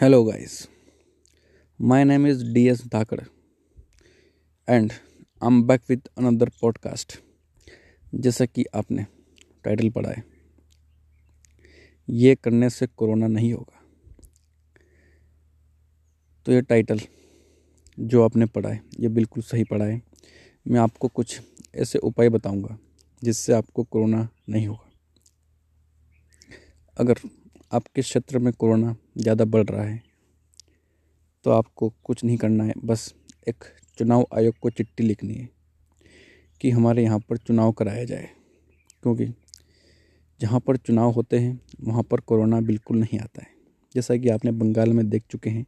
Hello, guys. My name is DS Dhakar, and I'm back with another podcast. जैसा कि आपने title पढ़ा है ये करने से कोरोना नहीं होगा तो ये टाइटल जो आपने पढ़ा है ये बिल्कुल सही पढ़ा है मैं आपको कुछ ऐसे उपाय बताऊँगा जिससे आपको कोरोना नहीं होगा अगर आपके क्षेत्र में कोरोना ज़्यादा बढ़ रहा है? तो आपको कुछ नहीं करना है, बस एक चुनाव आयोग को चिट्ठी लिखनी है कि हमारे यहाँ पर चुनाव कराया जाए। क्योंकि जहाँ पर चुनाव होते हैं, वहाँ पर कोरोना बिल्कुल नहीं आता है। जैसा कि आपने बंगाल में देख चुके हैं,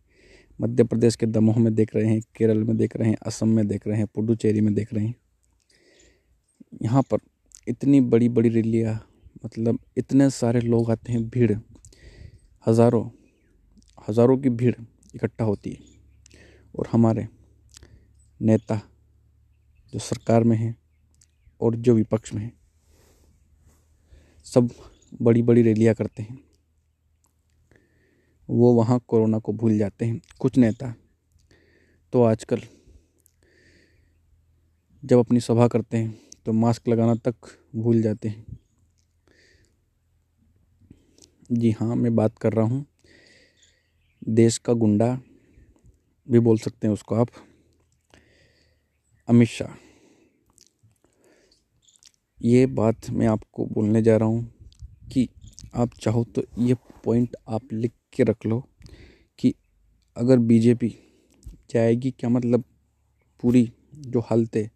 मध्य प्रदेश के दमोह में देख रहे हैं, केरल में देख रहे हैं, असम में देख रहे हैं, पुडुचेरी में देख रहे हैं। यहाँ पर इतनी बड़ी बड़ी रैलियाँ मतलब इतने सारे लोग आते हैं, भीड़ हज़ारों हज़ारों की भीड़ इकट्ठा होती है। और हमारे नेता जो सरकार में हैं और जो विपक्ष में हैं, सब बड़ी बड़ी रैलियाँ करते हैं। वो वहाँ कोरोना को भूल जाते हैं। कुछ नेता तो आजकल जब अपनी सभा करते हैं तो मास्क लगाना तक भूल जाते हैं। जी हाँ मैं बात कर रहा हूँ। देश का गुंडा भी बोल सकते हैं उसको आप। अमित शाह। ये बात मैं आपको बोलने जा रहा हूँ कि आप चाहो तो ये पॉइंट आप लिख के रख लो कि अगर बीजेपी जाएगी, क्या मतलब पूरी जो हालत है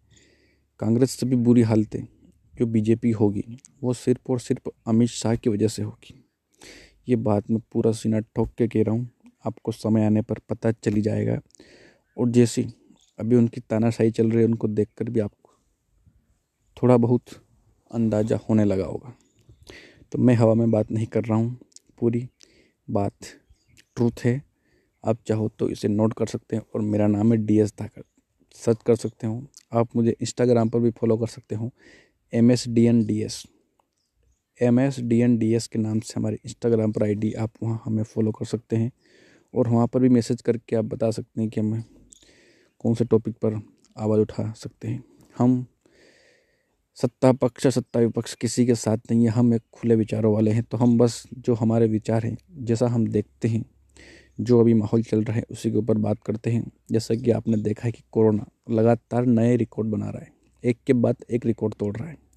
कांग्रेस से भी बुरी हालत है जो बीजेपी होगी, वो सिर्फ़ और सिर्फ़ अमित शाह की वजह से होगी? ये बात मैं पूरा सीना ठोक के कह रहा हूँ। आपको समय आने पर पता चली जाएगा। और जैसी अभी उनकी तानाशाही चल रही है, उनको देखकर भी आपको थोड़ा बहुत अंदाज़ा होने लगा होगा। तो मैं हवा में बात नहीं कर रहा हूँ। पूरी बात ट्रूथ है। आप चाहो तो इसे नोट कर सकते हैं और मेरा नाम है डी एस धाकर सर्च कर सकते हो। आप मुझे इंस्टाग्राम पर भी फॉलो कर सकते हो। M S D N D S M S D N D S के नाम से हमारे इंस्टाग्राम पर आईडी आप वहाँ हमें फॉलो कर सकते हैं और वहाँ पर भी मैसेज करके आप बता सकते हैं कि हमें कौन से टॉपिक पर आवाज़ उठा सकते हैं। हम सत्ता पक्ष सत्ता विपक्ष किसी के साथ नहीं है, हम एक खुले विचारों वाले हैं तो हम बस जो हमारे विचार हैं, जैसा हम देखते हैं, जो अभी माहौल चल रहा है, उसी के ऊपर बात करते हैं। जैसा कि आपने देखा है कि कोरोना लगातार नए रिकॉर्ड बना रहा है। एक के बाद एक रिकॉर्ड तोड़ रहा है।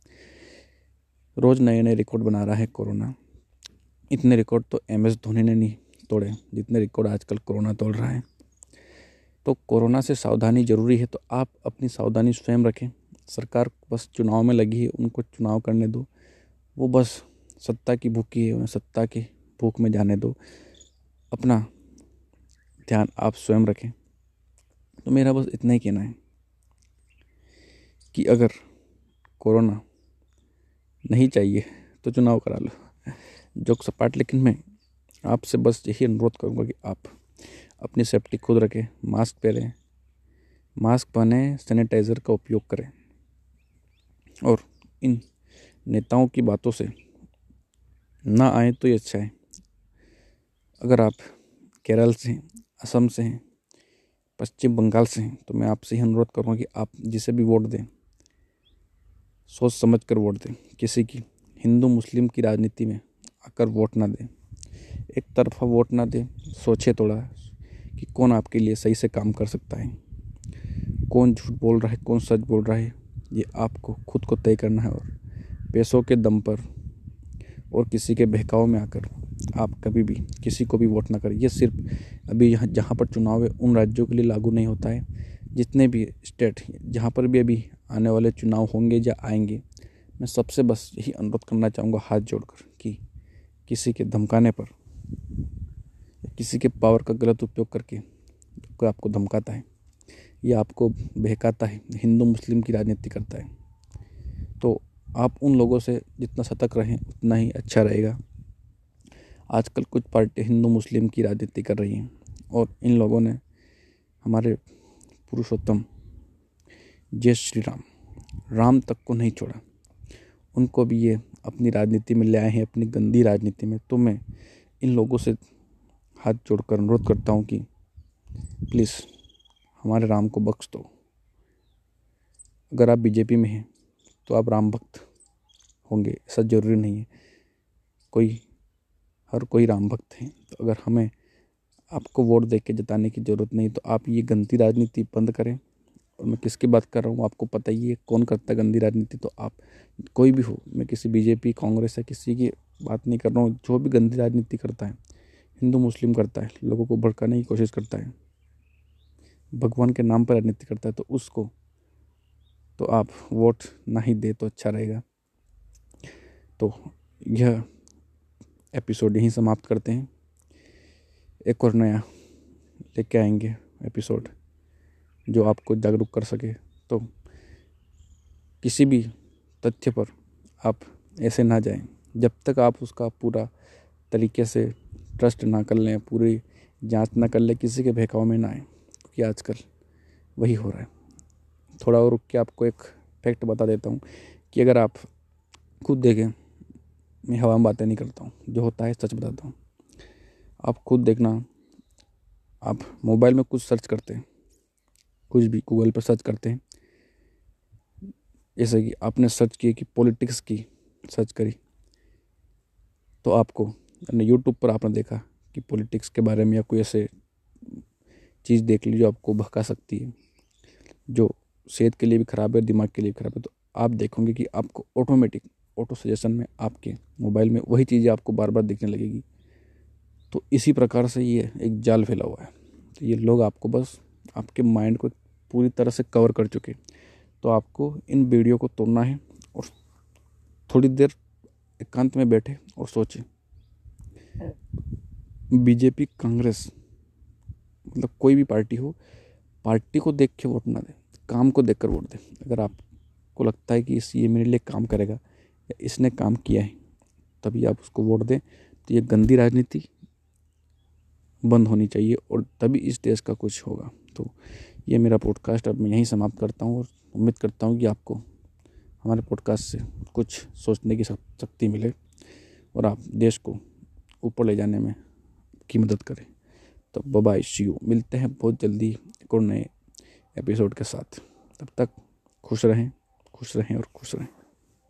रोज़ नए नए रिकॉर्ड बना रहा है कोरोना। इतने रिकॉर्ड तो एम एस धोनी ने नहीं तोड़े, जितने रिकॉर्ड आजकल कोरोना तोड़ रहा है। तो कोरोना से सावधानी ज़रूरी है तो आप अपनी सावधानी स्वयं रखें। सरकार बस चुनाव में लगी है, उनको चुनाव करने दो। वो बस सत्ता की भूखी है, उन्हें सत्ता की भूख में जाने दो। अपना ध्यान आप स्वयं रखें। तो मेरा बस इतना ही कहना है कि अगर कोरोना नहीं चाहिए तो चुनाव करा लो। जोक सपाट लेकिन मैं आपसे बस यही अनुरोध करूँगा कि आप अपनी सेफ्टी खुद रखें, मास्क पहनें, मास्क पहने, सैनिटाइज़र का उपयोग करें। और इन नेताओं की बातों से ना आए तो ये अच्छा है। अगर आप केरल से हैं, असम से हैं, पश्चिम बंगाल से हैं तो मैं आपसे ही अनुरोध करूँगा कि आप जिसे भी वोट दें सोच समझ कर वोट दें। किसी की, हिंदू, मुस्लिम की राजनीति में आकर वोट ना दें। एक तरफा वोट ना दें, सोचे थोड़ा कि कौन आपके लिए सही से काम कर सकता है। कौन झूठ बोल रहा है, कौन सच बोल रहा है, ये आपको खुद को तय करना है और पैसों के दम पर और किसी के बहकाव में आकर आप कभी भी किसी को भी वोट ना करें। ये सिर्फ़ अभी यहाँ, जहाँ पर चुनाव है, उन राज्यों के लिए लागू नहीं होता है। जितने भी स्टेट जहाँ पर भी अभी आने वाले चुनाव होंगे या आएँगे, मैं सबसे बस यही अनुरोध करना चाहूँगा हाथ जोड़कर कि किसी के धमकाने पर, किसी के पावर का गलत उपयोग करके कोई आपको धमकाता है या आपको बहकाता है, हिंदू, मुस्लिम की राजनीति करता है तो आप उन लोगों से जितना सतर्क रहें, उतना ही अच्छा रहेगा। आजकल कुछ पार्टी हिंदू, मुस्लिम की राजनीति कर रही हैं और इन लोगों ने हमारे पुरुषोत्तम जय श्री राम राम तक को नहीं छोड़ा। उनको भी ये अपनी राजनीति में ले आए हैं, अपनी गंदी राजनीति में। तो मैं इन लोगों से हाथ जोड़कर अनुरोध करता हूँ कि प्लीज़ हमारे राम को बख्श दो। अगर आप बीजेपी में हैं तो आप राम भक्त होंगे, ऐसा ज़रूरी नहीं है। कोई, हर कोई राम भक्त है। तो अगर हमें आपको वोट दे के जताने की ज़रूरत नहीं तो आप ये गंदी राजनीति बंद करें। और मैं किसकी बात कर रहा हूँ, आपको पता ही है कौन करता है गंदी राजनीति तो आप, कोई भी हो, मैं किसी बीजेपी, कांग्रेस या किसी की बात नहीं कर रहा हूँ, जो भी गंदी राजनीति करता है, हिंदू, मुस्लिम करता है, लोगों को भड़काने की कोशिश करता है, भगवान के नाम पर राजनीति करता है तो उसको तो आप वोट ना ही दे तो अच्छा रहेगा। तो यह एपिसोड यहीं समाप्त करते हैं। एक और नया लेके आएँगे एपिसोड। जो आपको जागरूक कर सके। तो किसी भी तथ्य पर आप ऐसे ना जाएँ। जब तक आप उसका पूरा तरीके से ट्रस्ट ना कर लें, पूरी जाँच ना कर लें, किसी के बहकाव में ना आए, क्योंकि आजकल वही हो रहा है। थोड़ा और रुक के आपको एक फैक्ट बता देता हूँ कि अगर आप खुद देखें, मैं हवा में बातें नहीं करता हूँ, जो होता है सच बताता हूँ। आप खुद देखना, आप मोबाइल में कुछ सर्च करते हैं कुछ भी गूगल पर सर्च करते हैं। जैसे कि आपने सर्च किया कि पॉलिटिक्स की सर्च करी तो आपको यूट्यूब पर आपने देखा कि पॉलिटिक्स के बारे में या कोई ऐसे चीज़ देख ली जो आपको भका सकती है, जो सेहत के लिए भी ख़राब है दिमाग के लिए ख़राब है तो आप देखोगे कि आपको ऑटोमेटिक ऑटो सजेशन में आपके मोबाइल में वही चीज़ें आपको बार बार दिखने लगेगी। तो इसी प्रकार से ये एक जाल फैला हुआ है। तो ये लोग आपको बस, आपके माइंड को पूरी तरह से कवर कर चुके तो आपको इन वीडियो को तोड़ना है और थोड़ी देर एकांत में बैठे और सोचे। बीजेपी कांग्रेस मतलब कोई भी पार्टी हो पार्टी को देख के वोट ना दें, काम को देखकर वोट दें। अगर आपको लगता है कि इस, ये मेरे लिए काम करेगा या इसने काम किया है, तभी आप उसको वोट दें। तो ये गंदी राजनीति बंद होनी चाहिए और तभी इस देश का कुछ होगा। तो ये मेरा पॉडकास्ट अब मैं यहीं समाप्त करता हूँ और उम्मीद करता हूँ कि आपको हमारे पॉडकास्ट से कुछ सोचने की शक्ति मिले और आप देश को ऊपर ले जाने में की मदद करें। तो बाय शी यू मिलते हैं बहुत जल्दी एक और नए एपिसोड के साथ। तब तक खुश रहें खुश रहें और खुश रहें।